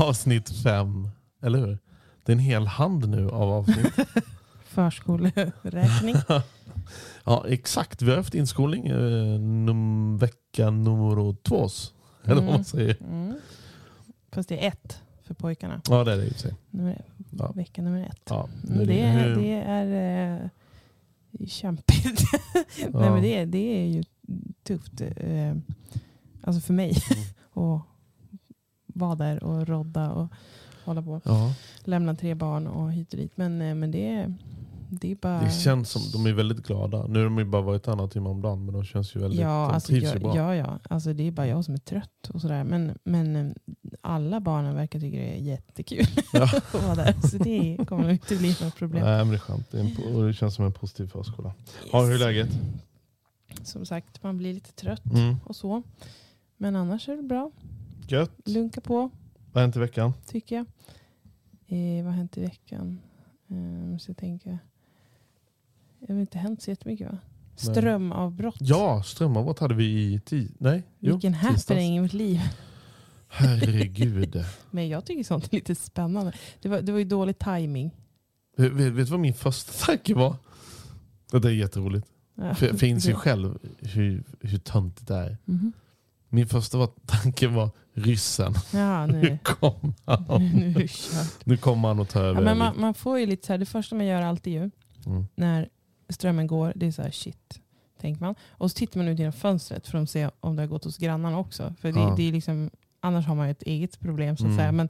Avsnitt fem, eller hur? Det är en hel hand nu av avsnitt. Förskoleräkning. ja, exakt. Vi har haft inskolning eh, num vecka nummer två. Eller vad man säger. Mm. Fast det är ett för pojkarna. Ja, det är det i och för sig. Nummer, Ja. Vecka nummer ett. Ja, Mm, det, är, det är eh, kämpigt. Nej, men det, är, det är ju tufft. Eh, alltså för mig. Mm. Vara där och rodda och hålla på. Ja, Lämna tre barn och hit och dit. Men, eh, men det, det är bara... det känns som de är väldigt glada. Nu har de ju bara varit annan timme om dagen, men de känns ju väldigt... Ja, de alltså, trivs ja, ju bra. ja, ja. Alltså, det är bara jag som är trött. och sådär. Men, men eh, alla barnen verkar tycka det är jättekul Ja. att vara där. Så det kommer inte bli något problem. Nej, men det är skönt. Det, är en, det känns som en positiv förskola. Ja, hur är läget? Som sagt, man blir lite trött Mm. och så. Men annars är det bra. Gött. Lunka på, Vad har hänt i veckan? tycker jag. Eh, vad har hänt i veckan? Eh, så jag tänker. Det har inte hänt så jättemycket va? Nej. Strömavbrott. Ja, strömavbrott hade vi i ti- Nej, Vilken happening i mitt liv. Herregud. Men jag tycker sånt är lite spännande. Det var, det var ju dålig timing. vet, vet du vad min första tanke var? Det är jätteroligt. Ja. För jag finns ju själv hur, hur töntigt det är. Mhm. Min första var, tanke var ryssen. Ja, Nu nu, kom han. nu. Nu kommer han och tar över. Ja, men man, man får ju lite så här, det första man gör alltid ju, Mm. när strömmen går, det är så här shit, tänker man. Och så tittar man ut genom fönstret för att se om det har gått hos grannarna också. För det, Ja. det är liksom, annars har man ju ett eget problem så att Mm. säga. Men,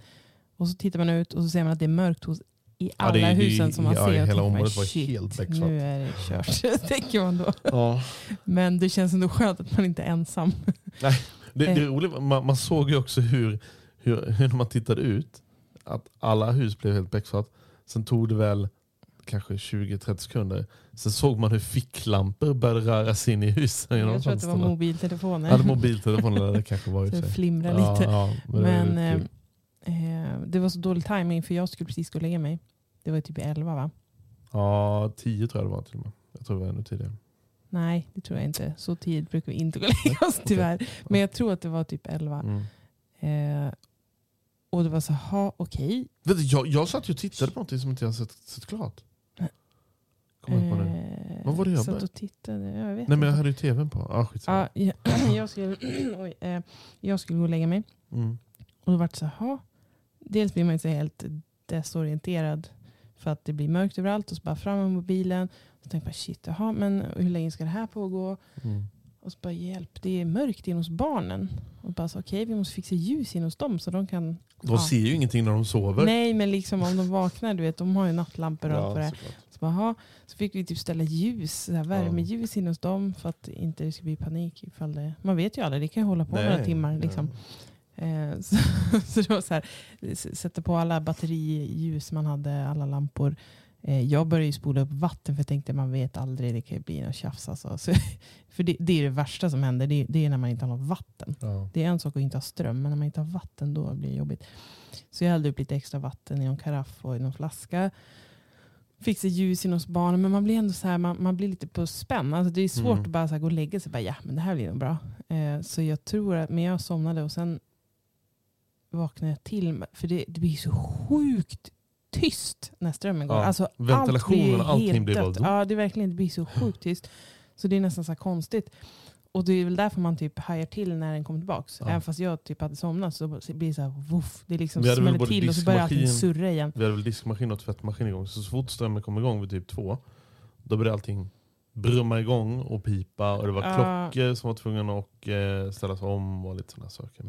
och så tittar man ut och så ser man att det är mörkt hos i Ja, alla det är- det husen som man ja, ser. Hela området var shit, helt becksvart. Nu är det kört, tänker man då. Ja. Men det känns ändå skönt att man inte är ensam. Det, det Eh. är roligt, man, man såg ju också hur, hur, hur när man tittade ut, att alla hus blev helt becksvart. Sen tog det väl kanske 20-30 sekunder. Sen såg man hur ficklampor började röra sig in i husen. Jag tror att det var mobiltelefoner. Ja, det mobiltelefonen där det kanske var Så det sig. flimrar Ja, lite. ja, men Men lite eh, det var så dålig timing för jag skulle precis gå och lägga mig. Det var typ 11 va? Ja, 10 tror jag det var till och med. Jag tror det var ännu tidigare. Nej, det tror jag inte. Så tidigt brukar vi inte gå och lägga oss tyvärr. Men jag tror att det var typ 11. Mm. Eh, och det var så, ha okej. Du, jag, jag satt ju och tittade på någonting som inte jag sett, sett klart. Kommer jag på nu. Eh, Vad var det jag Satt och tittade. Jag vet Nej men jag hade ju tvn på. Ah, skitsamma. Ja, jag, skulle, oj, eh, jag skulle gå och lägga mig. Mm. Och då var det så ha. Dels blir man ju helt desorienterad. För att det blir mörkt överallt. Och så bara fram med mobilen. Så tänkte jag, shit, jaha, men hur länge ska det här pågå? Mm. Och så bara hjälp, det är mörkt in hos barnen. Och bara så okej, vi måste fixa ljus in hos dem så de kan... De ja. ser ju ingenting när de sover. Nej, men liksom om de vaknar, du vet, de har ju nattlampor och allt vad det såklart. Så, bara, aha, så fick vi typ ställa ljus, så här, värmeljus in hos dem för att inte det ska bli panik ifall det... Man vet ju aldrig, det kan ju hålla på några Nej, timmar. ja. Eh, så, så det var så här, sätta på alla batteriljus man hade, alla lampor. Eh, jag började spola upp vatten för jag tänkte man vet aldrig, det kan ju bli något tjafs. Alltså. Så, för det, det är det värsta som händer, det, är- det är när man inte har något vatten. Ja. Det är en sak att inte ha ström, men när man inte har vatten då blir det jobbigt. Så jag hällde upp lite extra vatten i någon karaff och i någon flaska. Fick sig ljus i hos barnen, men man blir ändå så här, man, man blir lite på spänn. Alltså det är svårt Mm. att bara så gå och lägga sig. Bara, ja, men det här blir nog bra. Eh, så jag tror att, men jag somnade och sen vaknade jag till. För det, det blir så sjukt tyst när strömmen går. Ja, Alltså, ventilationen och allting blir bara. Ja, det, är verkligen, det blir så sjukt tyst. Så det är nästan så konstigt. Och det är väl därför man typ hajar till när den kommer tillbaka. Ja. Även fast jag typ hade somnat så blir det så här, woof, det liksom smäller till och så börjar allting surra igen. Vi hade väl diskmaskin och tvättmaskin igång. Så, så fort strömmen kom igång vid typ två, då började allting brumma igång och pipa. Och det var Ja. klockor som var tvungna att eh, ställas om och lite sådana saker.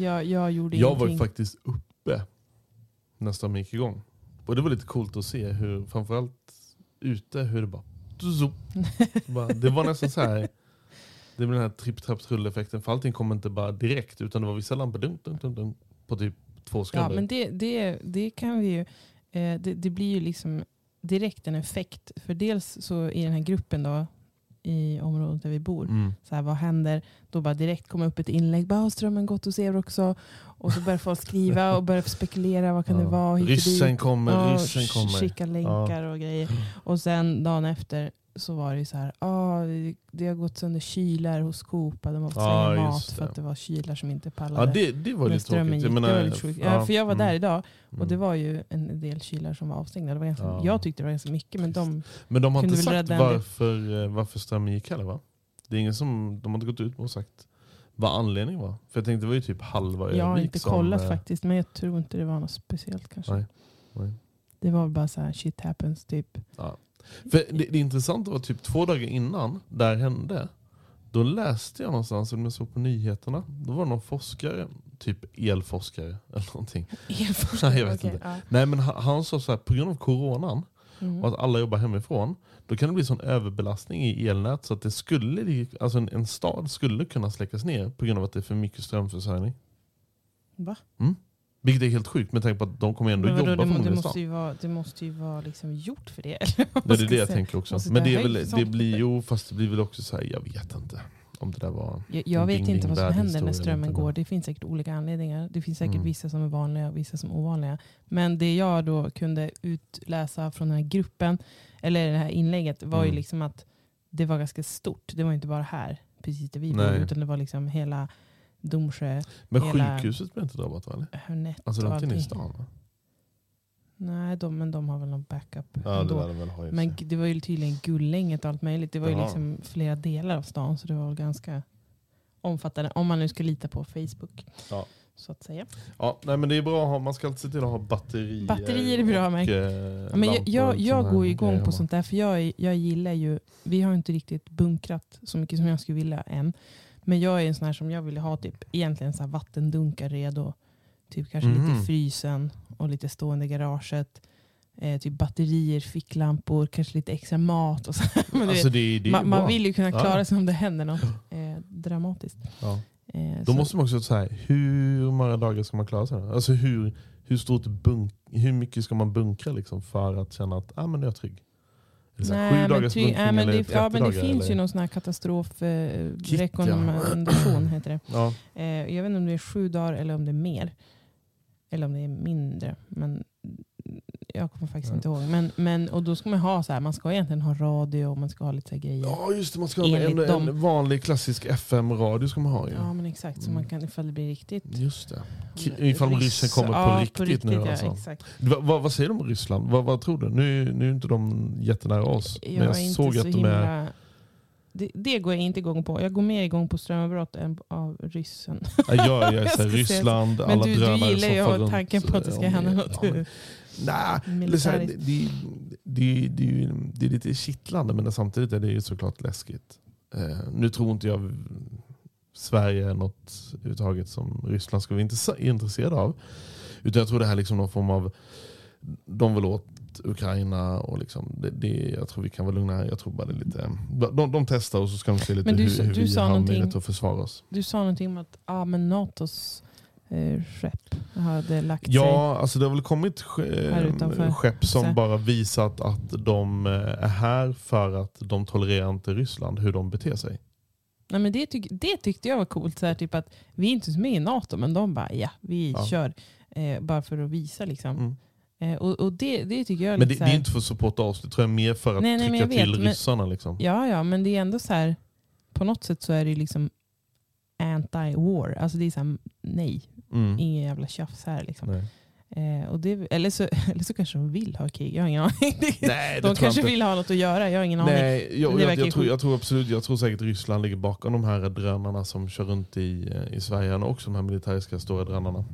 Jag, jag gjorde jag var ju ingenting. faktiskt uppe när strömmen gick igång. Och det var lite coolt att se hur, framförallt ute, hur det bara... det var nästan så här. Det blev den här tripp trapp trull effekten För allting kom inte bara direkt utan det var vissa lampor dunk, dunk, dunk, dunk, på typ två Ja, sekunder. men det, det, det kan vi ju... Eh, det, det blir ju liksom direkt en effekt. För dels så i den här gruppen då, i området där vi bor, mm. så här, vad händer? Då bara direkt kommer upp ett inlägg, bara "Har strömmen gått hos er också. Och så börjar folk skriva och börjar spekulera, vad kan det Ja. vara? hit och Ryssen kommer, Ja, ryssen kommer. Skicka länkar och grejer. Och sen dagen efter så var det ju så här, ah, det- har gått sönder kylar hos Coop. De har fått Ja, slänga mat för att det var kylar som inte pallade. Ja det, det var lite tråkigt. Jag menar, det var lite sjukt. Ja, för jag var mm, där idag och mm. det var ju en del kylar som var avstängda. Det var ganska, Ja. Jag tyckte det var ganska mycket men de... Men de har inte sagt varför, eh, varför strömmen gick heller va? Det är ingen som, de har inte gått ut och sagt vad anledningen var. För jag tänkte det var ju typ halva Jag har Örnsköldsvik inte som, kollat eh, faktiskt men jag tror inte det var något speciellt kanske. Nej. nej. Det var bara så här shit happens typ. Ja. För det, det intressanta var typ två dagar innan det här hände. Då läste jag någonstans, om jag såg på nyheterna, då var det någon forskare, typ elforskare eller någonting. Elforskare, jag vet okej, inte. ja. Nej men han, han sa så här, på grund av coronan Mm. och att alla jobbar hemifrån, då kan det bli sån överbelastning i elnät så att det skulle, alltså en, en stad skulle kunna släckas ner på grund av att det är för mycket strömförsörjning. Va? Vilket är helt sjukt med tanke på att de kommer ändå jobba det, det, förmodligen i måste ju vara, det måste ju vara liksom gjort för det. eller vad Det är det jag säga. tänker också. Måste Men det, är väl, det sånt. blir jo, fast det blir väl också så här, jag vet inte om det där var... Jag, jag vet inte vad som händer när strömmen går. Det finns säkert olika anledningar. Det finns säkert Mm. vissa som är vanliga och vissa som är ovanliga. Men det jag då kunde utläsa från den här gruppen, eller det här inlägget, var ju Mm. liksom att det var ganska stort. Det var inte bara här, precis där vi bor, Nej. utan det var liksom hela Domsjö, Men Hela- sjukhuset blev inte drabbat va? Hörnett Alltså och var inte i stan va? Nej, de, men de har väl någon backup Ja det de väl ha Men det var ju tydligen Gullänget och allt möjligt. Det var ju Jaha. liksom flera delar av stan, så det var ganska omfattande. Om man nu ska lita på Facebook. Ja. Så att säga. Ja, nej, men det är bra att ha, man ska alltid se till att ha batterier. Batterier är bra, och, men- eh, Ja, men jag, jag, går ju igång på sånt där, för jag, är- jag gillar ju, vi har inte riktigt bunkrat så mycket som jag skulle vilja än. Men jag är en sån här som jag vill ha typ egentligen så här vattendunkar redo. Typ kanske Mhm. lite i frysen och lite stående i garaget. Eh, typ batterier, ficklampor, kanske lite extra mat. Och så. Men Alltså vet, det, det man, man vill ju kunna klara Ja. sig om det händer något eh, dramatiskt. Ja. Eh, Då så- måste man också säga, hur många dagar ska man klara sig? Alltså hur, hur, stort bunk, hur mycket ska man bunkra liksom för att känna att ah, men nu är jag trygg? Så Nej, sju men dagars bunkring nej, men det, 30 ja, men det finns eller? ju någon sån här katastrof eh, heter det. Ja, Eh, jag vet inte om det är sju dagar eller om det är mer. Eller om det är mindre. Men jag kommer faktiskt Ja. inte ihåg. Men, men, och då ska man ha så här, man ska egentligen ha radio och man ska ha lite så grejer. Ja, ja just det, man ska ha en, Enligt en dem. vanlig klassisk FM-radio ska man ha ju. men exakt. Så Mm. man kan, ifall det blir riktigt. Just det. K- Ifall ryssen kommer på ja, riktigt, nu ja, alltså. exakt. Va, va, vad säger de om Ryssland? Va, vad tror du? Nu, nu är inte de jättenära oss. Jag, men jag såg så att de är... Det, det går jag inte igång på. Jag går mer igång på strömavbrott än av ryssen. Ja, jag, jag är så Ryssland, Men alla du, du drönare gillar som ju tanken på att det ska hända något. ja, men- Nej, det, är det, det, det, det, är lite kittlande men samtidigt är det ju såklart läskigt. Eh, nu tror inte jag Sverige är något överhuvudtaget som Ryssland ska vara intresse- intresserade av. Utan jag tror det här är liksom någon form av, de vill åt Ukraina och liksom, det, det, jag tror vi kan vara lugna. Jag tror bara det lite, de, de testar och så ska de se lite Men du hur, du vi har möjlighet att försvara oss. Du sa någonting om att ah, men Natos eh, skepp hade lagt sig. Ja, alltså det har väl kommit ske- skepp som Så. bara visat att de eh, är här för att de tolererar inte Ryssland, hur de beter sig. Nej, men det, tyck, det tyckte jag var coolt. Så här, typ att vi är inte ens med i NATO, men de bara ja, vi Ja. kör. Eh, bara för att visa liksom. Mm. Eh, och och det, det tycker jag Men det, det är inte för att supporta oss, det tror jag är mer för att Nej, nej, men trycka jag vet, till men- ryssarna. Liksom. Ja, ja, men det är ändå så här. På något sätt så är det liksom anti-war. Alltså det är så här, nej, Mm. ingen jävla tjafs här. Liksom. Eh, och det, eller, så, eller så kanske de vill ha krig, jag har ingen aning. Nej, de jag kanske vill ha något att göra, jag har ingen aning. Nej, jag, Men det jag, verkar jag, tror, jag tror absolut, jag tror säkert Ryssland ligger bakom de här drönarna som kör runt i, eh, i Sverige, och också de här militäriska stora drönarna.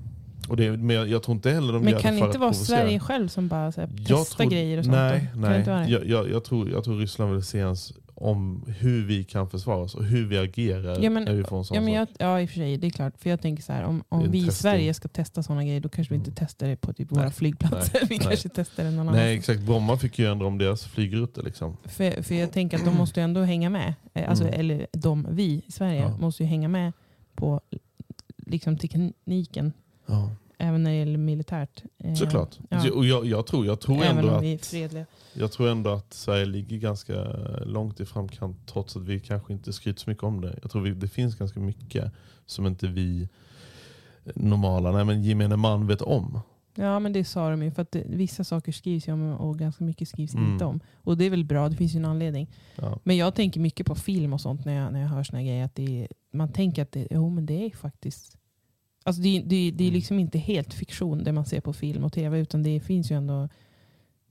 Och det, men jag, jag tror inte heller de Men gör kan det det för inte vara provocera. Sverige själv som bara så här, testar tror- grejer och sånt? Nej, då? Det nej. vara det? Jag, jag, jag, tror, jag tror Ryssland vill se ens om hur vi kan försvara oss och hur vi agerar Ja, men- när vi får en sån Ja, men jag, ja i och för sig, det är klart. För jag tänker så här, om, Det om vi i. Sverige ska testa sådana grejer, då kanske vi inte testar det på typ våra Nej, flygplatser. nej, vi nej. kanske testar det någon Nej annanstans. exakt, Bromma fick ju ändra om deras flygrutter. Liksom. För, för jag tänker att de måste ju ändå hänga med. Eh, Alltså, Mm. Eller de, vi i Sverige, Ja. måste ju hänga med på liksom, tekniken. Ja. Även när det gäller militärt. Eh, Såklart. Ja. Och jag, jag, tror, jag, tror Även ändå att, jag tror ändå att Sverige ligger ganska långt i framkant trots att vi kanske inte skryter så mycket om det. Jag tror vi, det finns ganska mycket som inte vi normala, nej men gemene man vet om. Ja men det sa de ju. För att det, vissa saker skrivs ju om och ganska mycket skrivs Mm. inte om. Och det är väl bra, det finns ju en anledning. Ja. Men jag tänker mycket på film och sånt när jag, när jag hör såna grejer. Att det man tänker att det, jo, men det är faktiskt... Alltså det, det, det är Mm. liksom inte helt fiktion det man ser på film och tv. Utan det finns ju ändå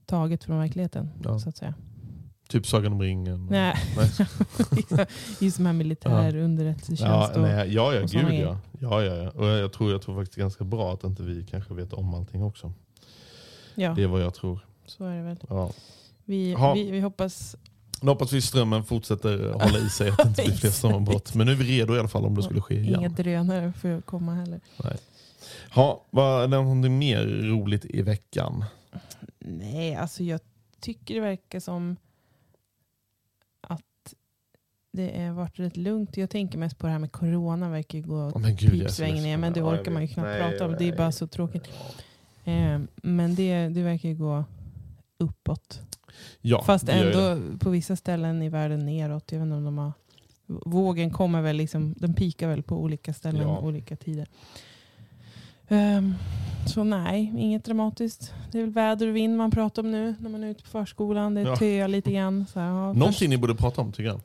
taget från verkligheten. Ja. Så att säga. Typ Sagan om ringen. Nej. Nej. Just som här militär Ja. nej, ja, ja gud ja. ja, ja, ja. Och jag tror, jag tror faktiskt ganska bra att inte vi kanske vet om allting också. ja, Det är vad jag tror. så är det väl. Ja. Vi, vi, vi hoppas... Nu hoppas vi strömmen fortsätter hålla i sig, att det inte blir fler strömavbrott. Men nu är vi redo i alla fall om det skulle ske Inga igen. drönare för att komma heller. Ha, var det någonting mer roligt i veckan? Nej, alltså jag tycker det verkar som att det har varit rätt lugnt. Jag tänker mest på det här med corona verkar ju gå Åh, men gud, jag är så pipsväng ner. Men det Ja, orkar man ju knappt Nej, prata om. Det är nej. bara så tråkigt. Eh, men det, det verkar ju gå uppåt. Ja, Fast ändå på vissa ställen i världen neråt. Jag vet om de har, vågen kommer väl liksom, den pikar väl på olika ställen Ja. olika tider. Ehm, så nej, inget dramatiskt. Det är väl väder och vind man pratar om nu när man är ute på förskolan. Det Ja. töar lite grann. Så här, ja, Någonting ni borde prata om tycker jag.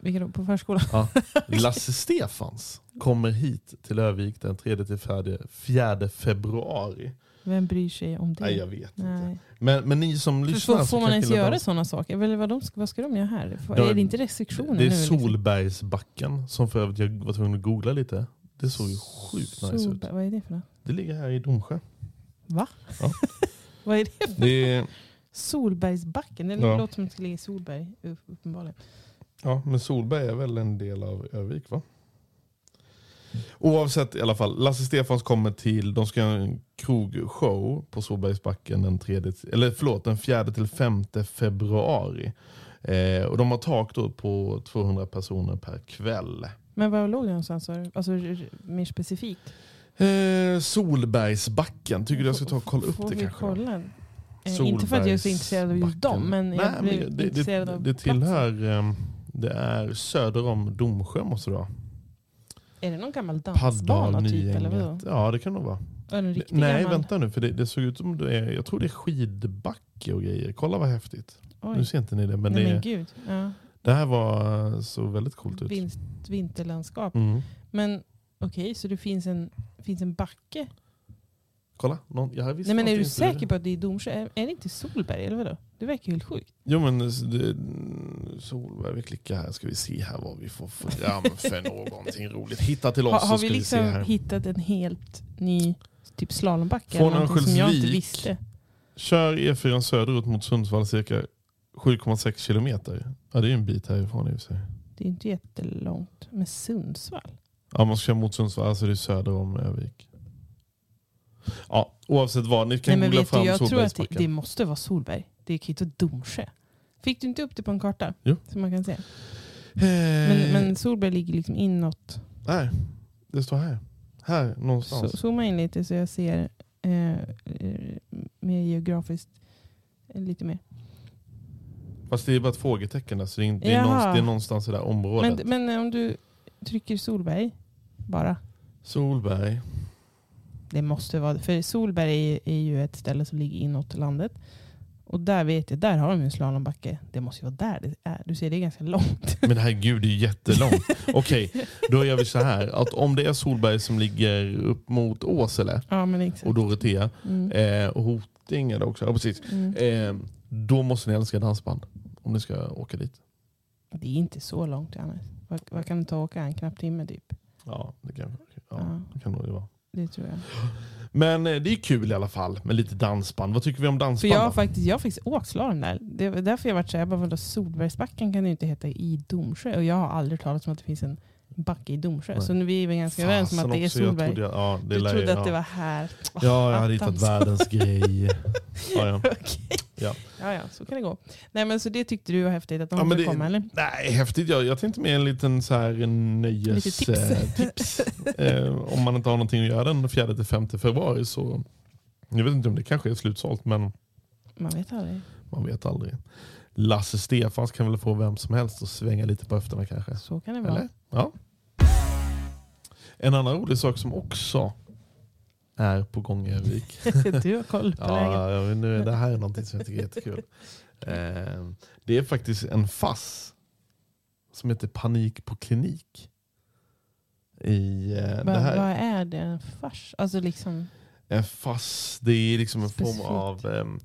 Vilka då? På förskolan? Ja. Lasse Stefans kommer hit till Övik den 3-4 februari. Vem bryr sig om det? Nej, jag vet inte. Nej. Men, men ni som lyssnar... får, får man ens göra dans- sådana saker? Eller vad, de, vad ska de göra här? Får- Ja, är det inte restriktioner Det är nu? liksom? Solbergsbacken som för övrigt jag var tvungen att googla lite. Det såg ju sjukt nice ut. Solberg, vad är det för något? Det ligger här i Domsjö. Va? Ja. vad är det för Det är, Solbergsbacken? Det Ja. låter som att det ligga i Solberg, upp- uppenbarligen. ja, men Solberg är väl en del av Övik va? Oavsett i alla fall, Lasse Stefans kommer till, de ska göra en krogshow på Solbergsbacken den, tredje, eller förlåt, den 4 till 5 februari. Eh, och de har tak då på 200 personer per kväll. Men var låg det någonstans? Alltså mer specifikt? Eh, Solbergsbacken, tycker du jag ska ta och kolla upp Får det kanske? kolla? Eh, inte för att jag är så intresserad av just dem, men jag Nej, blir men det, intresserad det, av det tillhör, eh, det är söder om Domsjö måste det vara. Är det någon gammal dansbana typ? Eller vadå? Ja det kan det nog vara. Nej gammal? vänta nu för det, det såg ut som det är, jag tror det är skidbacke och grejer. Kolla vad häftigt. Oj. Nu ser inte ni det men, Nej, det, men gud. Ja. det här var eh, så väldigt coolt ut. Vinst, vinterlandskap. Mm. Men okej, så det finns en, finns en backe? Kolla, någon, jag visste Nej men är du säker på att det är Domsjö? Är, är det inte Solberg eller vadå? Det verkar helt sjukt. Jo men det, Solberg, vi klickar här ska vi se här vad vi får fram för någonting roligt. Hitta till oss så har vi vi liksom här. hittat en helt ny typ slalombacke? Från jag Örnsköldsvik. visste? Kör E4 söderut mot Sundsvall cirka 7,6 kilometer. Ja det är en bit härifrån i och för sig. Det är inte jättelångt. Men Sundsvall? Ja man ska köra mot Sundsvall, alltså det är söder om Övik. Ja, oavsett vad, ni kan Nej men googla vet du, fram jag tror att det, Solbergsbacken. det måste vara Solberg. Det inte vara Domsjö. Fick du inte upp det på en karta? Jo. Så man kan se. Eh, Men, men Solberg ligger liksom inåt. Nej, det står här. Här någonstans. Så, zooma in lite så jag ser eh, mer geografiskt. eh, Lite mer. Fast det är bara ett frågetecken där, så det är, det är, någonstans, det är någonstans i det där området. Men, men om du trycker Solberg bara. Solberg. Det måste vara, för Solberg är, är ju ett ställe som ligger inåt landet. Och där vet jag, där har de en slalombacke. Det måste ju vara där det är. Du ser det är ganska långt. Men herregud, det är ju jättelångt. Okej, då gör vi så här. Att om det är Solberg som ligger upp mot Åsele ja och Dorotea Mm. eh, och Hoting är det också. Ja, precis. Mm. Eh, då måste ni älska dansband. Om ni ska åka dit. Det är inte så långt Johannes. Vad, vad kan det ta att åka? En knapp timme typ? Ja, det kan, ja, Ja. det kan nog det vara. Det tror jag. Men eh, det är kul i alla fall med lite dansband. Vad tycker vi om För dansband? jag har då? faktiskt, jag har faktiskt åkt slalom där. Det var därför jag varit jag bara vadå Solbergsbacken kan ju inte heta i Domsjö. Och jag har aldrig talat om att det finns en backe i Domsjö. Nej. Så nu är vi ganska överens om Fasen att det är också, jag Solberg. trodde, jag- ja, det du lär- trodde ja. att det var här. Ja, jag hade hittat Attans. världens grej. Ja, ja. Okej. Ja. Ja, ja, så kan det gå. Nej, men så det tyckte du var häftigt att de Ja, skulle komma, eller? Nej, häftigt. Jag, jag tänkte med en liten så här nöjes, Lite tips. eh, tips. eh, om man inte har någonting att göra den 4-5 februari så... Jag vet inte om det kanske är slutsålt, men Man vet aldrig. man vet aldrig. Lasse Stefans kan väl få vem som helst att svänga lite på höfterna kanske. Så kan det vara. Eller? Ja. En annan rolig sak som också är på gång i Övik. du har koll på läget. Ja, men nu, det här är någonting som jag tycker är jättekul. Eh, det är faktiskt en FASS som heter Panik på klinik. I, eh, Va, det här, Vad är det? En fars? Alltså liksom... En FASS, det är liksom en form av... ehm,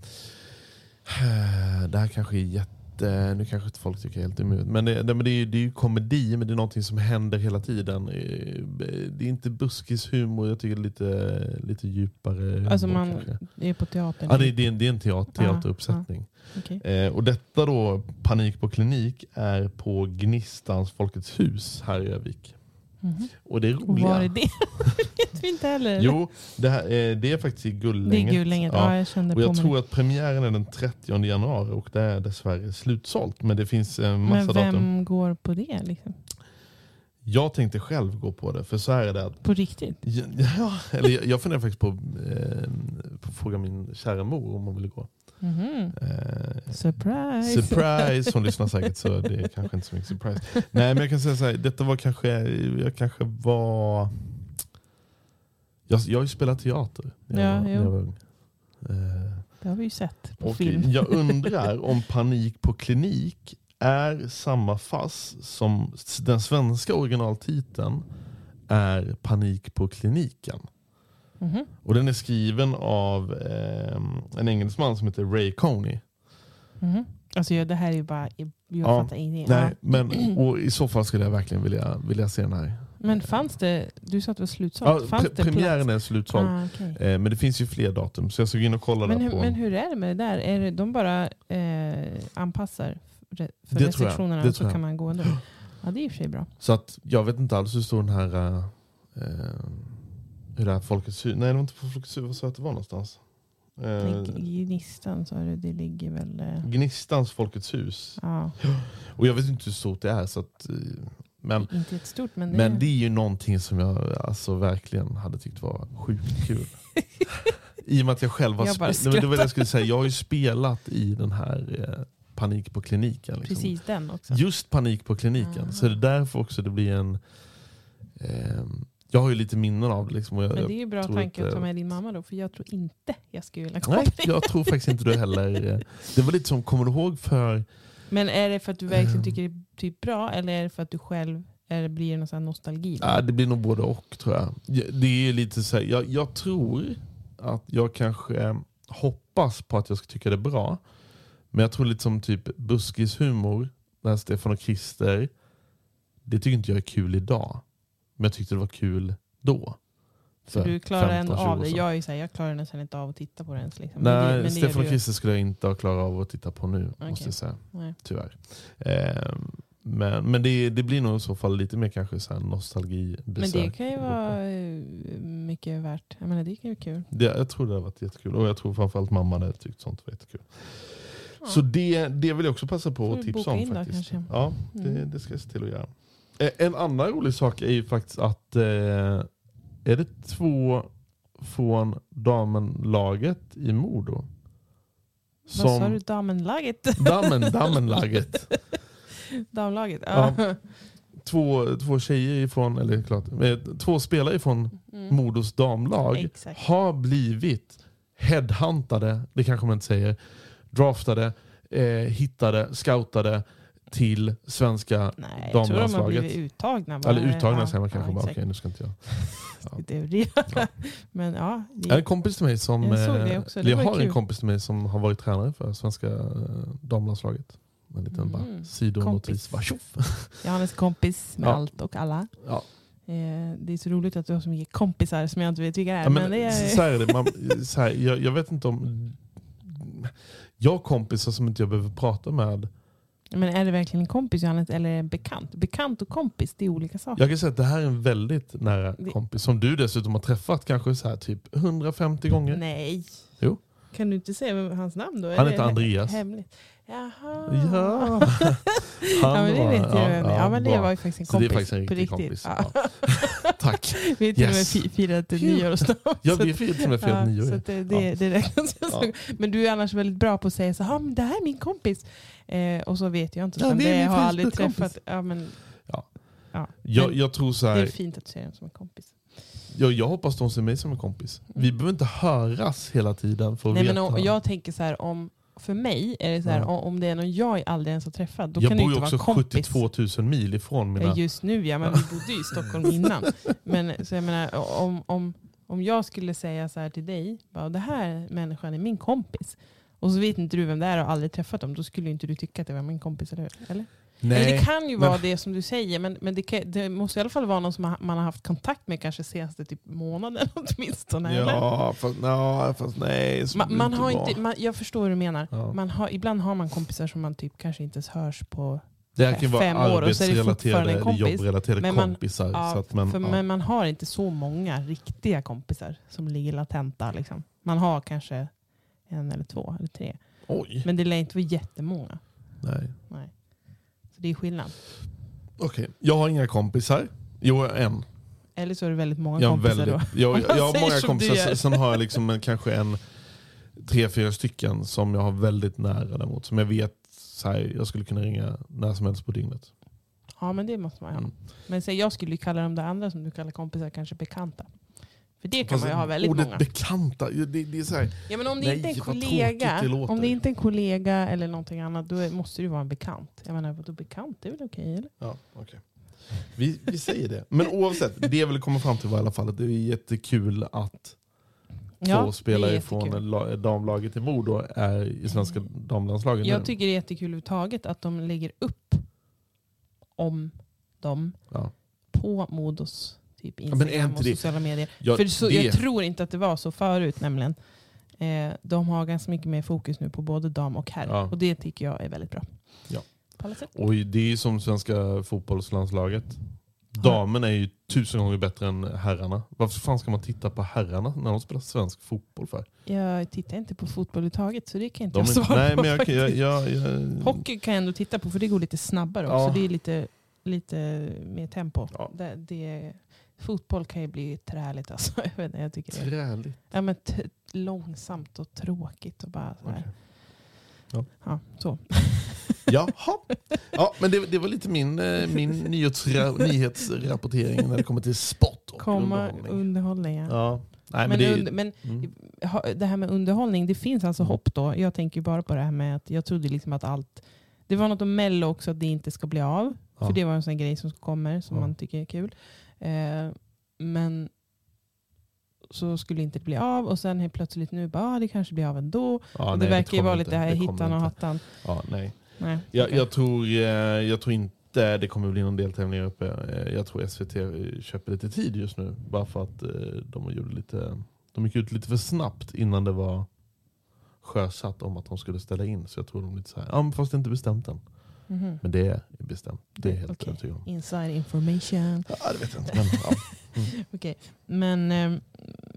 eh, det här kanske är jätte... Nu kanske inte folk tycker helt emot. Men det, det, men det, är, det är ju komedi, men det är någonting som händer hela tiden. Eh, Det är inte buskishumor, jag tycker det lite, lite djupare humor. Alltså man kanske. är på teatern. Ja, det, är- det, är det är en teater, Ja, teateruppsättning. Okej. Eh, och detta då, Panik på klinik, är på Gnistans Folkets hus här i Övik. Mhm. Och det är roliga. Var är det? vet vi inte heller. eller? Jo, det, här, eh, det är faktiskt i det är Gullänget. Ja. Ja. jag kände Och jag tror att premiären är den 30 januari och det är dessvärre slutsålt. Men det finns en Men massa vem datum. går på det? Liksom? Jag tänkte själv gå på det, för så här är det att På riktigt? Ja, eller jag, jag funderar faktiskt på, eh, på att fråga min kära mor om hon vill gå. Mhm. Eh, Surprise! surprise! Hon lyssnar säkert så det är kanske inte så mycket surprise. Nej men jag kan säga så här, detta var kanske, jag kanske var... Jag, jag har ju spelat teater när jag, Ja, var, när jag var ung. Eh, Det har vi ju sett på och film. jag undrar om Panik på klinik är samma fass som den svenska originaltiteln är Panik på kliniken. Mhm. Och den är skriven av eh, en engelsman som heter Ray Coney. Mhm. Alltså jag, det här är ju bara, jag Ja, fattar ingenting. Nej, Ja. men, och I så fall skulle jag verkligen vilja, vilja se den här. Men fanns det, du sa att det var Ja, slutsålt. fanns pre- det premiären plats? är slutsåld. Ah, okej. Eh, men det finns ju fler datum så jag ska gå in och kolla men, hur, på. men hur är det med det där? Är det, de bara eh, anpassar för, Det restriktionerna och så kan man gå ändå? Ja, det är i och för sig bra. Så att jag vet inte alls hur stor den här... eh, hur det här Folkets hus... Nej det var inte på Folkets hus, vad sa jag att det var någonstans? Eh, Gnistan sa du, det ligger väl... Eh, Gnistans Folkets hus. ja, Och jag vet inte hur stort det är. Så att, eh, men, inte ett stort men det men det är ju någonting som jag alltså, verkligen hade tyckt var sjukt kul. I och med att jag själv har Jag bara spe- Nej, det var det jag skulle säga. Jag har ju spelat i den här eh, Panik på kliniken. Liksom. precis den också. Just panik på kliniken. Ah. Så det är därför också det blir en... ehm, jag har ju lite minnen av det. Liksom, jag, Men det är ju bra tanke att, att ta eh, med din mamma då, för jag tror inte jag skulle vilja gå Nej, jag tror faktiskt inte det heller. eh, Det var lite som, kommer du ihåg för... Men är det för att du verkligen Ehm. tycker det är typ bra, eller är det för att du själv är, blir någon sån nostalgi? Ja, det blir nog både och tror jag. Ja, Det är lite så här, jag, jag tror att jag kanske eh, hoppas på att jag ska tycka det är bra. Men jag tror lite som typ buskishumor, när Stefan och Christer, det tycker inte jag är kul idag. Men jag tyckte det var kul då. Så För du klarar 15, ändå 20 av det. Jag, är så här, jag klarar nästan inte av att titta på det ens. Liksom. Nej, men det Stefan och du. Christer skulle jag inte ha klarat av att titta på nu, Okej. måste jag säga. Nej. Tyvärr. Ehm, men men det, det blir nog i så fall lite mer kanske så här nostalgibesök. Men det kan ju vara eh, mycket värt. Jag menar, det kan ju vara kul. Det, jag tror det har varit jättekul. Och jag tror framförallt mamma hade tyckt sånt var jättekul. Ja. Så det, det vill jag också passa på att tipsa om då, faktiskt. Ja, det, Mm. det ska jag se till att göra. Eh, En annan rolig sak är ju faktiskt att eh, är det två från damenlaget i Modo? Vad sa du? Damenlaget? Damen, damenlaget. Damlaget? Ja. Ja. Två, två tjejer ifrån, eller klart, eh, två spelare ifrån Mm. Modos damlag Exakt. har blivit headhuntade, det kanske man inte säger, draftade, eh, hittade, scoutade till svenska Nej, jag tror de har blivit uttagna. bara. Eller uttagna Ja, säger man kanske ja, bara, nu ska inte jag. Det är det. Ja. Men ja, det, Jag har en kompis till mig som, Jag eh, jag har en kul. kompis till mig som har varit tränare för svenska eh, damlandslaget. En liten bara Mm. sidonotis. Kompis. Bara, tjoff. Johannes kompis med Ja. allt och alla. Ja. Eh, det är så roligt att du har så mycket kompisar som jag inte vet vilka det är. Ja, men, men det är så är det, man, så här, jag, jag vet inte om... Jag har kompisar som inte jag behöver prata med. Men är det verkligen en kompis Johannes eller en bekant? Bekant och kompis, det är olika saker. Jag kan säga att det här är en väldigt nära Det- kompis som du dessutom har träffat kanske så här typ 150 gånger. Nej. Jo. Kan du inte säga hans namn då? Han heter he- Andreas. Hemligt. Jaha. Ja. Ja, Han men det var- vet jag vem det är. Ja, men det var ju faktiskt en Så det är kompis. faktiskt en på riktig riktigt. kompis. Ja. Ja. Tack. Vi har till och med firat nyårsdag. Ja, vi firar till och med firat Ja, nyår. så ja. det, det, det räknas. Ja. Men du är annars väldigt bra på att säga så här, "Ja, men det här är min kompis. Eh, och så vet jag inte. Ja, Ja, det det är min har jag aldrig träffat. Ja, men, Ja. ja. Jag, jag tror så det är här, fint att du ser dem som en kompis. jag, jag hoppas de ser mig som en kompis. Vi behöver inte höras hela tiden för att Nej, veta. men, och, jag tänker så här, om, för mig är det så här, Ja. om det är någon jag aldrig ens har träffat, då jag kan det bor ju ju inte också vara kompis. 72 000 mil ifrån mina... Ja, just nu ja, men vi bodde ju i Stockholm innan. Men så jag menar, om, om, om jag skulle säga så här till dig, bara, det här människan är min kompis. Och så vet inte du vem det är och aldrig träffat dem, då skulle ju inte du tycka att det var min kompis, eller hur? Eller? Nej, Eller det kan ju men- vara det som du säger, men, men det, kan, det måste i alla fall vara någon som man har haft kontakt med kanske senaste typ månaden åtminstone. Ja, fast, ja, fast nej. Man, man har inte, man, jag förstår hur du menar. Ja. Man har, ibland har man kompisar som man typ kanske inte ens hörs på. det här kan ju vara fem år och så är det fortfarande en kompis. jobbrelaterade Men man- kompisar. Ja, så att, men, för, ja. Men man har inte så många riktiga kompisar som ligger latenta. Liksom. Man har kanske en eller två eller tre. Oj, Men det lär inte vara jättemånga. nej. Nej. Så det är skillnad. Okej, jag har inga kompisar. Jo, en. Eller så är det väldigt många Jag har, kompisar väldigt, då. jag, jag har många kompisar, du sen har jag liksom en, kanske en tre, fyra stycken som jag har väldigt nära däremot. Som jag vet så här, jag skulle kunna ringa när som helst på dygnet. Ja men det måste man ju ha. Mm. Men så jag skulle ju kalla de där andra som du kallar kompisar kanske bekanta. För det kan man ju ha väldigt ordet många. bekanta, det, det är så här, Ja, men om det Nej, inte är en kollega, det om det inte är en kollega eller någonting annat, då måste det ju vara en bekant. Jag menar, vadå bekant? Det är väl okej eller? Ja, okej. Vi, vi säger det. Men oavsett, det jag vill komma fram till var i alla fall att det är jättekul att två det spelare från damlaget i Modo är i svenska damlandslaget Jag nu. tycker det är jättekul överhuvudtaget att de lägger upp om dem Ja. på Modos typ Instagram inte och sociala medier. Ja, För så, det- Jag tror inte att det var så förut nämligen. Eh, de har ganska mycket mer fokus nu på både dam och herr. Ja. Och det tycker jag är väldigt bra. Ja. Oj, det är som svenska fotbollslandslaget. Damen är ju tusen gånger bättre än herrarna. Varför fan ska man titta på herrarna när de spelar svensk fotboll för? Jag tittar inte på fotboll överhuvudtaget så det kan inte De jag svara nej, på. men jag, jag, jag, Hockey kan jag ändå titta på för det går lite snabbare Ja. också. Det är lite, lite mer tempo. Ja. Det, det, fotboll kan ju bli träligt alltså. Jag, vet inte, jag tycker det Träligt. ja, men t- långsamt och tråkigt. Och bara så här. Okej. Ja. Ja, så. Jaha. Ja, men det, det var lite min, eh, min nyhetsra, nyhetsrapportering när det kommer till sport och Komma underhållning. underhållning. Ja. Ja. Nej, men men det, men mm. det här med underhållning, det finns alltså Mm. hopp då. Jag tänker bara på det här med att jag trodde liksom att allt... Det var något om Mello också, att det inte ska bli av. Ja. För det var en sån grej som kommer, som Ja. man tycker är kul. Eh, men så skulle inte det bli av och sen helt plötsligt nu bara, ah, det kanske blir av ändå. ja, och nej, det verkar ju kommer vara lite här Det hittan och hattan. Ja, nej. Nej, Jag, okej. jag, tror, eh, jag tror inte det kommer bli någon deltävling uppe. Eh, Jag tror SVT köper lite tid just nu. Bara för att de, gjorde lite, de gick ut lite för snabbt innan det var sjösatt om att de skulle ställa in. Så jag tror de är lite så här, ja fast det är inte bestämt än. Mhm. Men det är bestämt. Det är helt Okej. övertygad om. Inside information. Ja, det vet jag inte. Men, ja. Okej, men eh,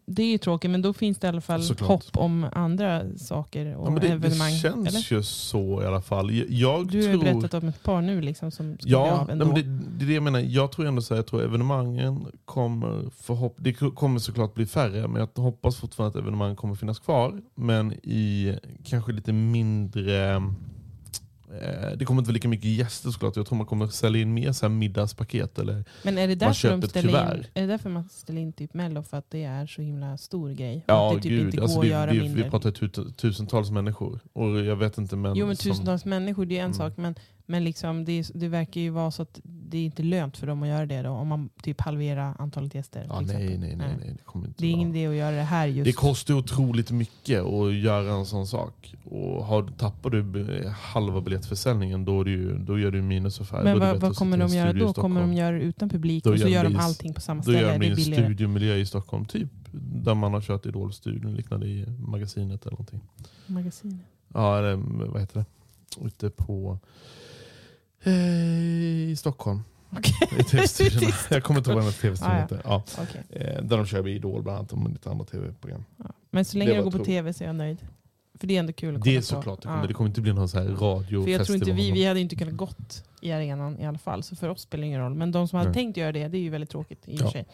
Det är ju tråkigt, men då finns det i alla fall Såklart. hopp om andra saker och Ja, det, evenemang. det känns eller? ju så i alla fall. Jag, Du har tror... berättat om ett par nu liksom, som ska bli Ja, av nej, ändå. men det, det är det jag menar. Jag tror ändå så här, jag tror evenemangen kommer förhopp det kommer såklart bli färre, men jag hoppas fortfarande att evenemangen kommer finnas kvar. Men i kanske lite mindre... Eh, det kommer inte vara lika mycket gäster såklart. Jag tror man kommer sälja in mer så här middagspaket. Eller, Men är det därför köper de ställer in, är det därför man ställer in typ Mello? För att det är så himla stor grej? Ja, att det typ gud. inte går Alltså, att vi, göra vi, mindre? vi pratar tu- tusentals människor. Och jag vet inte men... jo men som- tusentals människor, det är en Mm. sak. Men, men liksom, det, det verkar ju vara så att det är inte lönt för dem att göra det då. Om man typ halverar antalet gäster. Ja, nej, nej, nej, nej. Det kommer inte Det är ingen idé att göra det här just. Det kostar otroligt mycket att göra en sån sak. Och har, tappar du halva biljettförsäljningen då, är ju, då gör du minusaffär. Då är men vad, vad kommer i de göra i då? Kommer de göra det utan publik Då och så gör gör de allting på samma Då ställe? gör Är de det en billigare? studiomiljö i Stockholm, typ där man har kört Idol-studion, liknande i magasinet eller någonting. Magasinet. Ja, eller vad heter det? Ute på... Eh, I Stockholm. Okej. I. Jag kommer inte ihåg vad tv-studion Ah, heter. Ja. Okej. Eh, Där de kör med Idol bland annat och lite andra tv-program. Ja. Men så länge Det det var går på tv så är jag nöjd. För det är ändå kul att Det kolla är på. såklart det kommer. Ja. Det kommer inte bli någon så här radiofestival. För jag tror inte vi, vi hade inte kunnat gått i arenan i alla fall. Så för oss spelar det ingen roll. Men de som hade Nej. tänkt göra det, det är ju väldigt tråkigt i och för sig.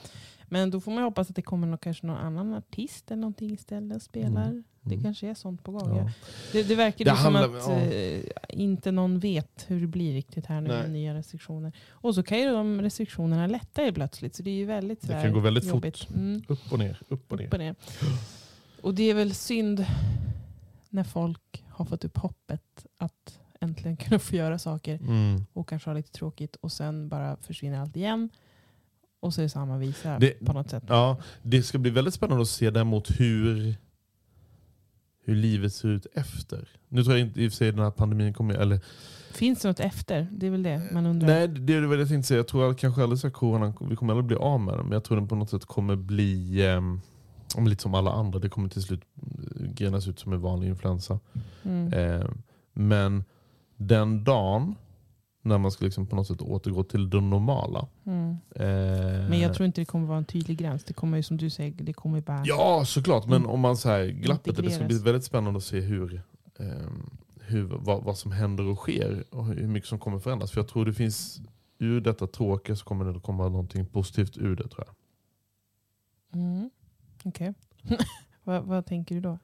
Men då får man hoppas att det kommer någon, kanske någon annan artist eller någonting istället och spelar. Mm. Det Mm. kanske är sånt på gång. Ja. Det, det verkar Det som att ja. eh, inte någon vet hur det blir riktigt här nu Nej. med nya restriktioner. Och så kan ju de restriktionerna lätta ju plötsligt. Så det är ju väldigt Det kan gå väldigt jobbigt. fort. Mm. Upp och ner, upp och ner. Upp och ner. Och det är väl synd när folk har fått upp hoppet att äntligen kunna få göra saker Mm. och kanske ha lite tråkigt och sen bara försvinner allt igen. Och så är det samma visa Det- på något sätt. Ja, det ska bli väldigt spännande att se däremot hur, hur livet ser ut efter. Nu tror jag inte i och för sig den här pandemin kommer... Eller, Finns det något efter? Det är väl det man undrar. nej, det är det jag tänkte säga. Jag tror att kanske aldrig så här corona, vi kommer aldrig bli av med den. Men jag tror den på något sätt kommer bli men lite som alla andra. Det kommer till slut eh, grenas ut som en vanlig influensa. Mm. Eh, men den dagen när man ska liksom på något sätt återgå till det normala. Mm. Eh, Men jag tror inte det kommer vara en tydlig gräns. Det kommer ju som du säger, det kommer bara... Ja, såklart. Men om man säger glappet, det ska bli väldigt spännande att se hur, ehm, hur, vad, vad som händer och sker och hur mycket som kommer förändras. För jag tror det finns, ur detta tråkiga så kommer det komma någonting positivt ur det tror jag. Mm. Okej. vad, vad tänker du då?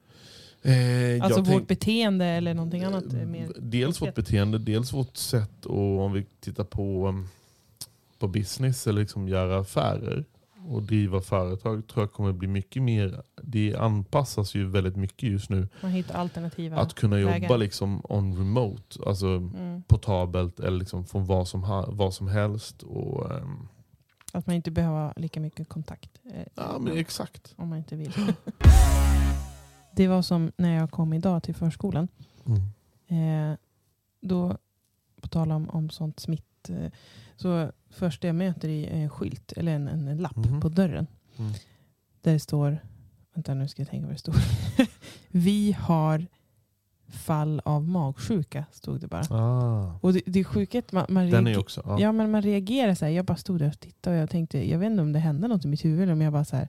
Eh, Alltså vårt tänk- beteende eller någonting annat? eh, Dels vårt beteende, dels vårt sätt och om vi tittar på, um, på business eller liksom göra affärer och driva företag tror jag kommer bli mycket mer, det anpassas ju väldigt mycket just nu. Man hittar alternativa Att kunna jobba vägar. liksom on remote, alltså Mm. portabelt eller liksom från vad som, ha, vad som helst. Och, ehm, Att man inte behöver lika mycket kontakt. eh, ja men exakt. Om man inte vill. det var som när jag kom idag till förskolan. Mm. Eh, då, på tal om, om sånt smitt. Eh, så första jag möter är en skylt, eller en, en, lapp Mhm. på dörren. Mm. Där det står, vänta nu ska jag tänka vad det står. Vi har fall av magsjuka, stod det bara. Ah. Och det, det är sjukt, man, man, Den är också... Ja. ja, men man reagerar så här. Jag bara stod där och tittade och jag tänkte, jag vet inte om det hände något i mitt huvud eller om jag bara så här.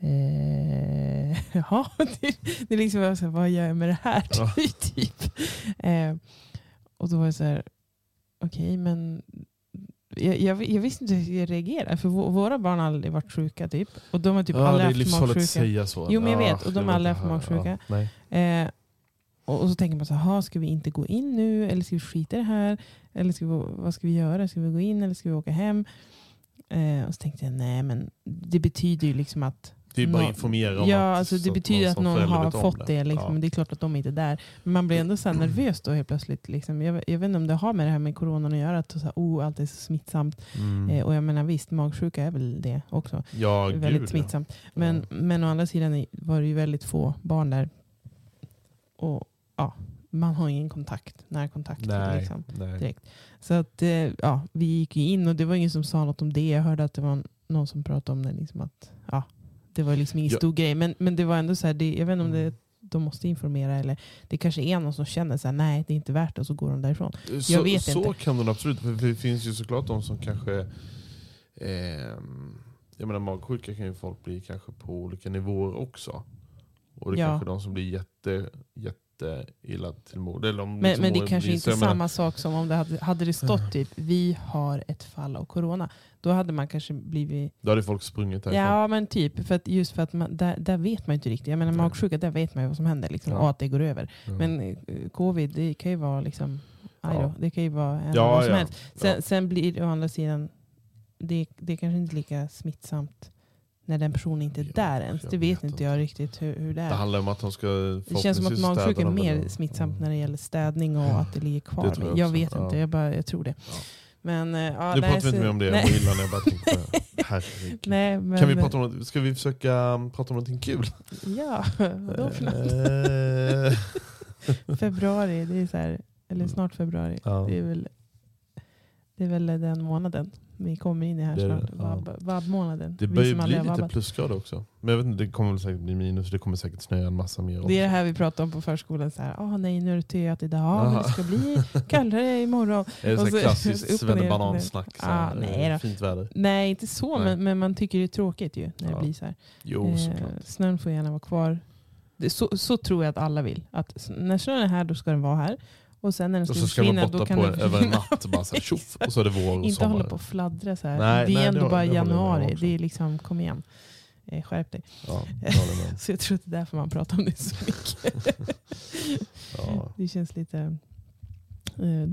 Eh, jaha, det, det är liksom så här, vad gör jag med det här? Ja. typ. Eh, och då var jag så här, okej men jag, jag, jag visste inte hur jag reagerade för vå- våra barn har aldrig varit sjuka typ. Och de har typ ja, det aldrig är haft livsfarligt att magsjuka. säga så. Jo, men jag Ja, vet, och de det har aldrig det haft magsjuka. Ja. Eh, och, och så tänker man så här, "Ha, ska vi inte gå in nu? Eller ska vi skita i det här? Eller ska vi, vad ska vi göra? Ska vi gå in eller ska vi åka hem? Eh, och så tänkte jag, nej men det betyder ju liksom att Det är bara att informera om Ja, att, alltså så det betyder att någon förälder har vet om fått det. liksom, Ja. men det är klart att de inte är där. Men man blir ändå så här nervös då helt plötsligt. Liksom. Jag, jag vet inte om det har med det här med coronan att göra. Att så här, oh, allt är så smittsamt. Mm. Eh, och jag menar visst, magsjuka är väl det också. ja, väldigt gud, smittsamt. Men, men å andra sidan var det ju väldigt få barn där. Och ja, man har ingen kontakt, närkontakt. Ja. Nej, Liksom, nej. direkt. Så att, eh, ja, vi gick ju in och det var ingen som sa något om det. Jag hörde att det var någon som pratade om det. Liksom att, ja, det var liksom ingen Ja. stor grej. Men, men det var ändå så här, det, jag vet inte om det, Mm. de måste informera eller det kanske är någon som känner så här, nej det är inte värt det och så går de därifrån. Så, vet så inte. kan det absolut, för det finns ju såklart de som kanske ehm, jag menar magsjuka kan ju folk bli kanske på olika nivåer också. Och det är Ja. kanske de som blir jätte, jätte illa till mod. Eller om Men, liksom men det är kanske inte menar- samma sak som om det hade, hade det stått typ vi har ett fall av corona. Då hade man kanske blivit... Då hade folk sprungit härifrån. Ja men typ, för att just för att man, där, där vet man ju inte riktigt. Jag menar magsjuka, där vet man ju vad som händer liksom, Ja. och att det går över. Ja. Men eh, covid, det kan ju vara liksom... Ja. Det kan ju vara en Ja, vad som ja. helst. Sen, Ja. sen blir det å andra sidan, det, det är kanske inte lika smittsamt när den personen inte är där ens. jag Det vet vet inte jag riktigt hur, hur det Det är. handlar om att de ska Det känns som att magsjuka är mer smittsamt när det gäller städning och Ja, att det ligger kvar. det jag jag vet inte, Ja. jag, bara, jag tror det. Ja. Men, ja, Nu nej, pratar vi inte mer om det, jag nej. mår illa när jag bara det. Herregud. Nej, men, Kan vi prata om ska vi försöka um, prata om någonting kul? Ja, vadå för något? Eh, Februari, det är så här, eller snart februari. Det, är väl, det är väl den månaden vi kommer in i här Det är snart. vabbmånaden. Det börjar ju bli lite vabbat. plusgrader också. Men jag vet inte, det kommer väl säkert bli minus. Det kommer säkert snöa en massa mer. Det är det här vi pratar om på förskolan. Så här, ah, nej, nu är det töat idag, Aha. men det ska bli kallare imorgon. Är det så och här så- klassiskt svennebanan-snack? så Ah, nej eh. Fint väder. Nej, inte så, Nej. men, men man tycker det är tråkigt ju när Ja. det blir så här. Jo, Eh, snön får gärna vara kvar. Det, så, så tror jag att alla vill. Att när snön är här, då ska den vara här. Och sen när den Och ska så ska man försvinna, kan på den över en natt. Bara så här, tjoff, och så är det vår och Inte sommar. hålla på och fladdra så här. Nej, det är nej, ändå det- bara det januari. Det är liksom, kom igen. Eh, skärp dig. Ja. Så jag tror att det är därför man pratar om det så mycket. Ja. Det känns lite eh,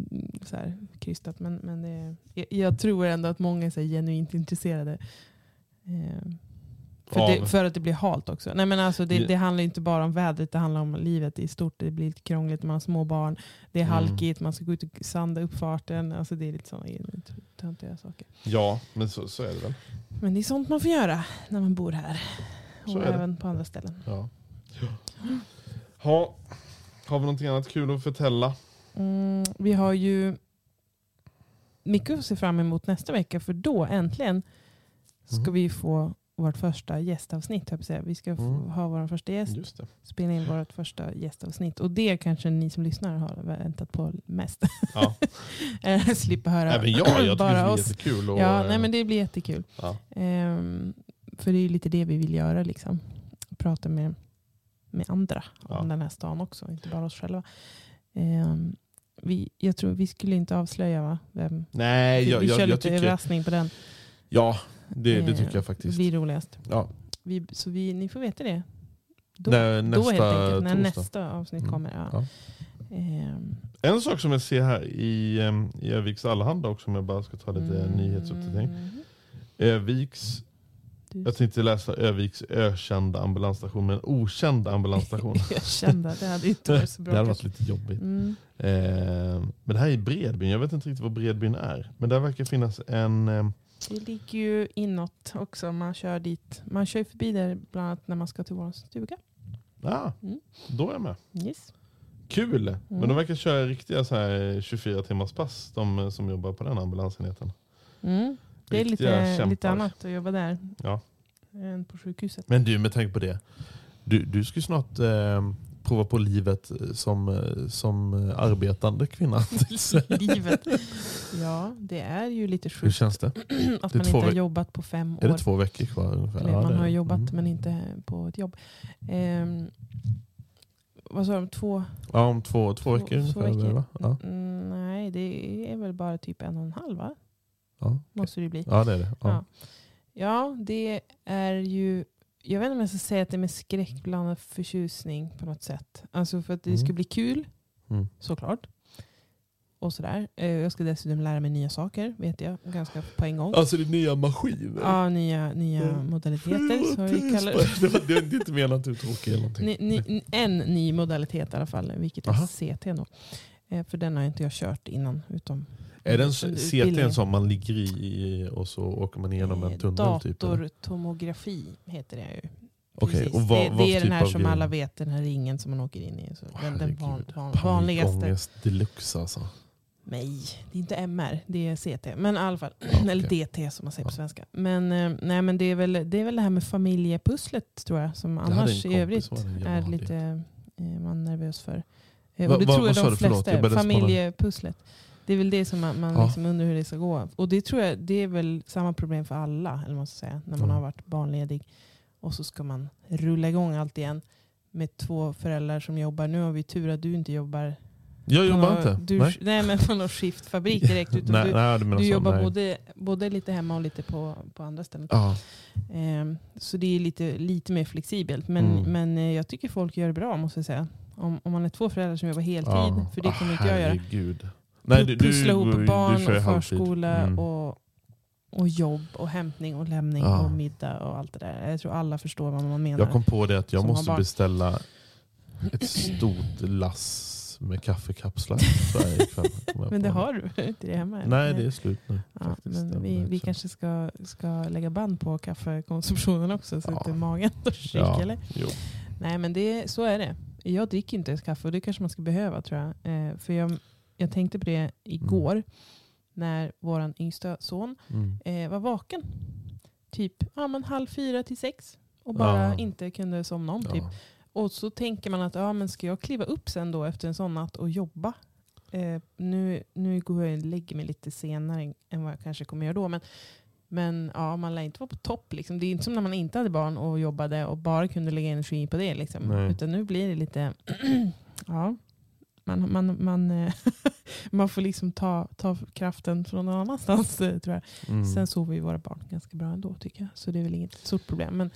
så här, krystat. Men, men det, jag, jag tror ändå att många är så här, genuint intresserade. Eh, för, Av? det, för att det blir halt också. Nej, men alltså det, Ja. det handlar inte bara om vädret, det handlar om livet i stort. Det blir lite krångligt, man har små barn, det är Mm. halkigt, man ska gå ut och sanda uppfarten. Alltså det är lite sådana töntiga saker. ja, men så, så är det väl. Men det är sånt man får göra när man bor här. Så Och det. även på andra ställen. Ja. Ha, har vi någonting annat kul att förtälla? Mm, vi har ju mycket att se fram emot nästa vecka för då äntligen ska Mm. vi få vårt första gästavsnitt. Vi ska Mm. ha vår första gäst, spela in vårt första gästavsnitt. Och det kanske ni som lyssnar har väntat på mest. Ja. Eh, Slippa höra Även jag, jag tycker bara det är oss. jättekul. Och, Ja, eh, nej, men det blir jättekul. ja. Ehm, för det är lite det vi vill göra. Liksom. Prata med, med andra Ja. om den här stan också, inte bara oss själva. Ehm, vi, jag tror vi skulle inte avslöja va? Vem. Nej, jag, vi jag, kör jag lite tycker... överraskning på den. Ja, det, det Eh, tycker jag faktiskt. blir roligast. Ja. Vi, så vi, ni får veta det. Då, När då nästa helt enkelt, när torsdag. nästa avsnitt Mm. kommer. Ja. Ja. Ehm, En sak som jag ser här i, i Öviks Allehanda också, om jag bara ska ta lite mm, nyhetsuppdatering. Öviks, jag tänkte läsa Öviks ökända ambulansstation, men okänd ambulansstation. jag kände det hade inte varit så bra. det hade varit lite jobbigt. mm. Eh, men det här är Bredbyn, jag vet inte riktigt vad Bredbyn är. Men där verkar finnas en... Det ligger ju inåt också. Man kör dit. Man kör förbi där bland annat när man ska till vår stuga. ah, Mm. då är jag med. Yes. Kul! Mm. Men de verkar köra riktiga så här 24 timmars pass, de som jobbar på den ambulansenheten. Mm. Det är lite, kämpar. lite annat att jobba där Ja. än på sjukhuset. Men du, med tanke på det. Du, du ska snart eh, prova på livet som, eh, som eh, arbetande kvinna. Livet. Ja, det är ju lite Hur sjukt känns det? att det är man inte två har jobbat på fem Är år. det två veckor kvar ungefär? Eller Ja, man är har jobbat Mm. men inte på ett jobb. Ehm, vad sa de? Två? Ja, om två, två veckor två ungefär. veckor. Ja. Mm, nej, det är väl bara typ en och en halv va? Ja. Måste det bli. ja, det är det. Ja. Ja, det är ju... Jag vet inte om jag ska säga att det är med skräckblandad förtjusning på något sätt. Alltså för att det Mm. ska bli kul, Mm. såklart. Och sådär. Eh, Jag ska dessutom lära mig nya saker, vet jag. Ganska på en gång. Alltså det är nya maskiner. Ja, nya, nya Mm. modaliteter. Så vi kallar det. var, det är inte menat att tråkig eller någonting. Ni, ni, en ny modalitet i alla fall, vilket är Aha. CT. Då. Eh, För den har inte jag kört innan. Utom är den en som man ligger i och så åker man igenom en Eh, tunnel? Typ? Datortomografi heter det ju. Och vad- det, vad det är den typ här som grej? alla vet, den här ringen som man åker in i. Så den, den van, van, vanligaste. Deluxe alltså. Nej, det är inte MR, det är CT. Men i alla fall, okej. eller DT som man säger på Ja. svenska. Men, eh, nej, men det, är väl, det är väl det här med familjepusslet tror jag, som annars i övrigt är lite eh, man är nervös för. Va- och det va- tror jag de flesta är. Familjepusslet. Det är väl det som man, man Ja. liksom undrar hur det ska gå. Och det tror jag det är väl samma problem för alla, eller ska säga, när man Mm. har varit barnledig. Och så ska man rulla igång allt igen med två föräldrar som jobbar. Nu har vi tur att du inte jobbar Jag jobbar någon- inte. Du, nej. nej. men på någon skiftfabrik direkt. Utan nej, du, nej, du så, jobbar både, både lite hemma och lite på, på andra ställen. Ja. Ehm, så det är lite, lite mer flexibelt. Men, Mm. men eh, jag tycker folk gör det bra måste jag säga. Om, om man är två föräldrar som jobbar heltid, Ja. för det kommer Ah, inte jag göra. Nej, du, Pussla ihop barn och förskola Mm. och, och jobb och hämtning och lämning Ja. och middag och allt det där. Jag tror alla förstår vad man menar. Jag kom på det att jag måste beställa ett stort lass med kaffekapslar men det har du inte det hemma? eller? Nej, det är slut nu. Ja, faktiskt. men vi, vi kanske ska, ska lägga band på kaffekonsumtionen också så Ja. att inte magen tar stryk. Ja, Eller? jo. Nej men det, så är det. Jag dricker inte ens kaffe och det kanske man ska behöva tror jag. Eh, för jag, jag tänkte på det igår när vår yngsta son Mm. eh, var vaken. Typ ja, men halv fyra till sex. Och bara Ja. inte kunde somna om. Typ. Ja. Och så tänker man att ja, men ska jag kliva upp sen då efter en sån natt och jobba? Eh, nu, nu går jag och lägger mig lite senare än vad jag kanske kommer göra då. Men, men ja, man lär inte vara på topp. Liksom. Det är inte som när man inte hade barn och jobbade och bara kunde lägga energi på det. Liksom. Nej. Utan nu blir det lite... ja, man, man, man, eh, man får liksom ta, ta kraften från någon annanstans eh, tror jag. Mm. Sen sover ju våra barn ganska bra ändå tycker jag. Så det är väl inget stort problem. Men,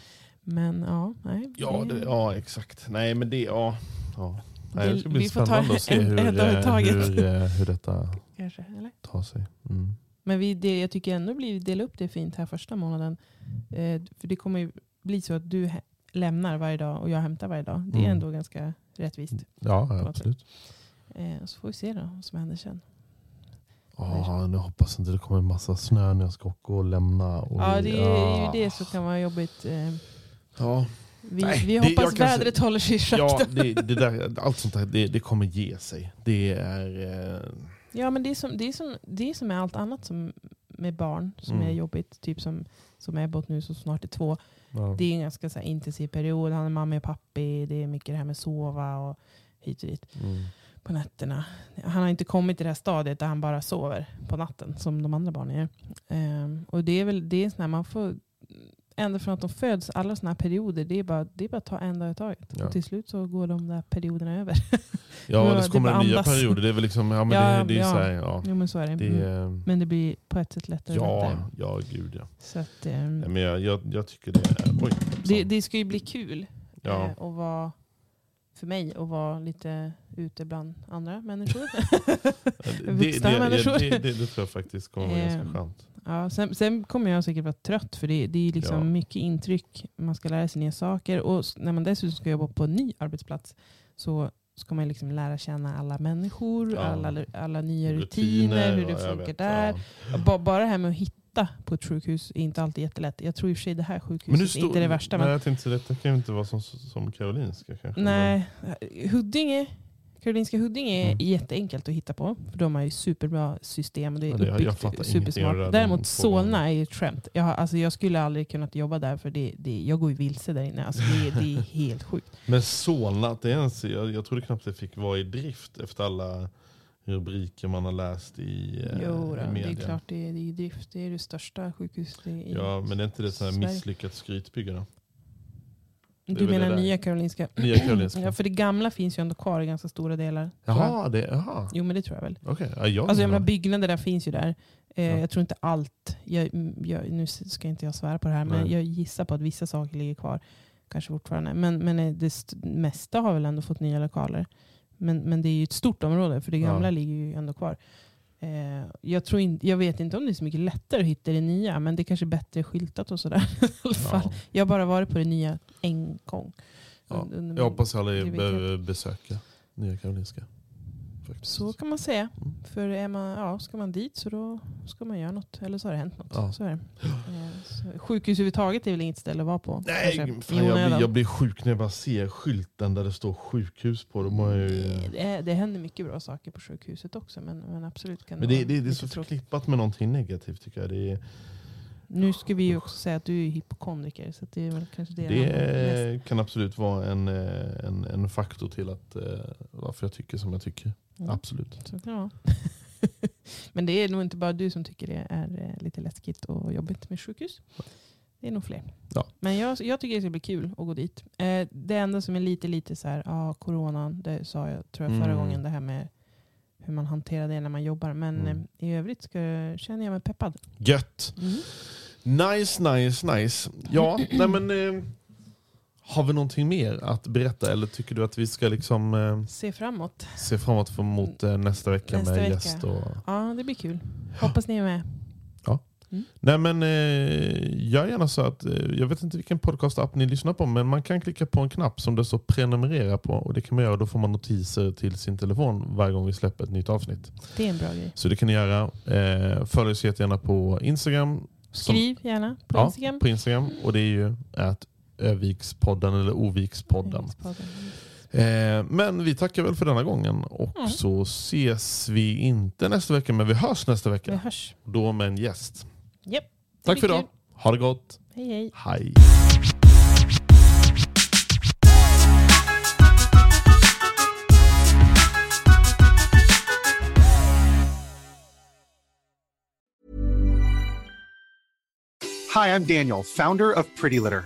men ja, nej. Ja, det, ja, exakt. Nej, men det... Ja, ja. Nej, Det- ska bli vi får ta spännande att se hur, en i eh, taget. hur, hur detta Kanske, eller? tar sig. Mm. Men vi, det, jag tycker ändå vi delar upp det fint här första månaden. Eh, för det kommer ju bli så att du lämnar varje dag och jag hämtar varje dag. Det är Mm. ändå ganska rättvist. Ja, absolut. Eh, så får vi se då vad som händer sen. Ja, nu hoppas inte det kommer en massa snö när jag ska åka och lämna. Och Ja, det är ju ja. det som kan vara jobbigt. Eh, Ja, vi, Nej, vi det- hoppas kan se- vädret håller sig i ja det, det där, allt sånt där, det, det kommer ge sig. Det är... Eh, ja, men det är, som, det, är som, det är som med allt annat som med barn som Mm. är jobbigt. Typ som, som Ebbot nu som snart är två. ja. Det är en ganska så här, intensiv period. Han är mamma och pappi. Det är mycket det här med sova och hit och dit. Mm. På nätterna. Han har inte kommit till det här stadiet där han bara sover på natten som de andra barnen gör. Ehm, och det är väl det är sån här, man får ända från att de föds, alla såna här perioder, det är bara, det är bara att ta en dag i taget. Ja. Och till slut så går de där perioderna över. Ja, Ja, det kommer det nya perioder. Det är väl liksom, ja men Ja, det, det är ja. så här, ja. jo men så är det. Det Mm. är, Men det blir på ett sätt lättare och ja, lättare. ja, gud ja. Så att, ehm, Nej, men jag, jag, jag tycker det är... Oj, det, det ska ju bli kul ja. eh, att vara för mig att vara lite ute bland andra människor. det, vuxna det, människor. det, det, det, tror jag faktiskt kommer vara ganska Ehm, skönt. Ja, sen, sen kommer jag säkert vara trött för det, det är liksom Ja. mycket intryck. Man ska lära sig nya saker och när man dessutom ska jobba på en ny arbetsplats så ska man liksom lära känna alla människor, Ja. alla, alla nya rutiner, hur det funkar vet, där. ja. Ba, bara det här med att hitta på ett sjukhus är inte alltid jättelätt. Jag tror i och för sig det här sjukhuset Men är inte det värsta. Nej, Men, jag tänkte detta kan ju inte vara som, som Karolinska kanske. nej, Huddinge, Karolinska Huddinge är Mm. jätteenkelt att hitta på. För de har ju superbra system och det är Ja, det- jag uppbyggt det supersmart. där Däremot Solna är ju ett skämt. Jag, har, alltså, jag skulle aldrig kunnat jobba där för det, det, jag går ju vilse där inne. Alltså, det, det är helt sjukt. Men Solna, det ens, jag, jag trodde knappt det fick vara i drift efter alla rubriker man har läst i, eh, Jo, då, i det är media. klart det är, det är i drift. Det är det största sjukhuset i Ja, men det är inte det Sverige. misslyckat skrytbygge då? Du menar nya Karolinska? Nya Karolinska? Ja, för det gamla finns ju ändå kvar i ganska stora delar. Jaha, det, jaha. Jo, men det tror jag väl. okej. Ja, jag Alltså jag menar- byggnader där finns ju där. Eh, Ja. Jag tror inte allt. Jag, mm, jag, nu ska inte jag svära på det här, men Nej. jag gissar på att vissa saker ligger kvar. Kanske fortfarande. Men, men eh, det st- mesta har väl ändå fått nya lokaler. Men, men det är ju ett stort område, för det gamla Ja. ligger ju ändå kvar. Eh, jag, tror in, jag vet inte om det är så mycket lättare att hitta det nya, men det är kanske är bättre skyltat och sådär. Ja. Jag har bara varit på det nya en gång. Ja. Jag hoppas alla behöver besöka Nya Karolinska. Faktiskt. Så kan man säga. Mm. För är man, ja, ska man dit så då ska man göra något. Eller så har det hänt något. Ja. Så är det. Eh, så, sjukhus överhuvudtaget är väl inget ställe att vara på. Nej, fan, jag, blir, jag blir sjuk när jag bara ser skylten där det står sjukhus på. Då jag ju, det, är- det händer mycket bra saker på sjukhuset också. Men, men absolut kan men det, det, det, det är så tråkigt. förknippat med någonting negativt tycker jag. Det, är- Nu ska vi ju också säga att du är hypokondriker. Så det är väl kanske det, det mest. kan absolut vara en, eh, en, en faktor till att eh, varför jag tycker som jag tycker. Mm. Absolut. Så kan det vara. Men det är nog inte bara du som tycker det är eh, lite läskigt och jobbigt med sjukhus. Det är nog fler. Ja. Men jag, jag tycker det ska bli kul att gå dit. Eh, det enda som är lite, lite så här, ja, coronan, det sa jag tror jag förra Mm. gången, det här med hur man hanterar det när man jobbar. Men Mm. eh, i övrigt ska, känner jag mig peppad. Gött. Nice, nice, nice. Ja, nej men... Eh, har vi någonting mer att berätta eller tycker du att vi ska liksom eh, Se framåt. se framåt mot eh, nästa vecka Nästa med vecka. gäst? Och... Ja, det blir kul. Hoppas ni är med. Nej men eh, gör gärna så att, eh, jag vet inte vilken podcast-app ni lyssnar på, men man kan klicka på en knapp som det står prenumerera på och det kan man göra då får man notiser till sin telefon varje gång vi släpper ett nytt avsnitt. Det är en bra grej. Så det kan ni göra. Eh, följ oss jättegärna på Instagram. som- Skriv gärna på ja, Instagram. på Instagram och det är ju att Övikspodden eller Ovikspodden. Eh, men vi tackar väl för denna gången och Mm. så ses vi inte nästa vecka men vi hörs nästa Vi vecka. hörs. Då med en gäst. Japp, det Tack för idag. kul. Ha det gott. Hej hej. Hej. Hi, I'm Daniel, founder of Pretty Litter.